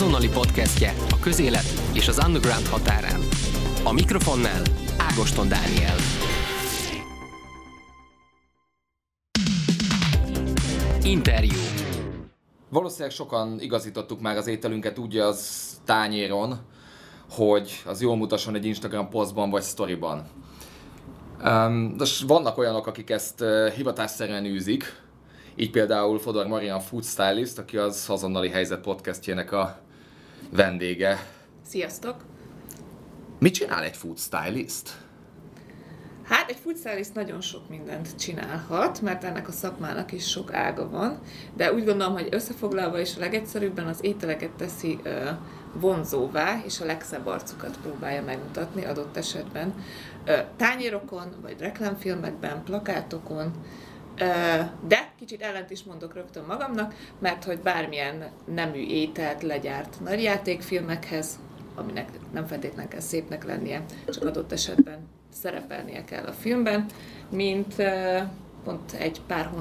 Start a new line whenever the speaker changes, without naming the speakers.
azonnali podcastje a közélet és az underground határán. A mikrofonnál Ágoston Dániel. Interjú.
Valószínűleg sokan igazítottuk már az ételünket úgy az tányéron, hogy az jól mutasson egy Instagram posztban vagy sztoriban. Um, de vannak olyanok, akik ezt uh, hivatásszerűen űzik, így például Fodor Marian Food Stylist, aki az azonnali helyzet podcastjének a vendége.
Sziasztok!
Mit csinál egy food stylist?
Hát egy food stylist nagyon sok mindent csinálhat, mert ennek a szakmának is sok ága van, de úgy gondolom, hogy összefoglalva is a legegyszerűbben az ételeket teszi ö, vonzóvá, és a legszebb arcukat próbálja megmutatni adott esetben. Ö, tányérokon, vagy reklámfilmekben, plakátokon, de kicsit ellent is mondok rögtön magamnak, mert hogy bármilyen nemű ételt legyárt nagyjátékfilmekhez, aminek nem feltétlenül kell szépnek lennie, csak adott esetben szerepelnie kell a filmben, mint pont egy pár hónap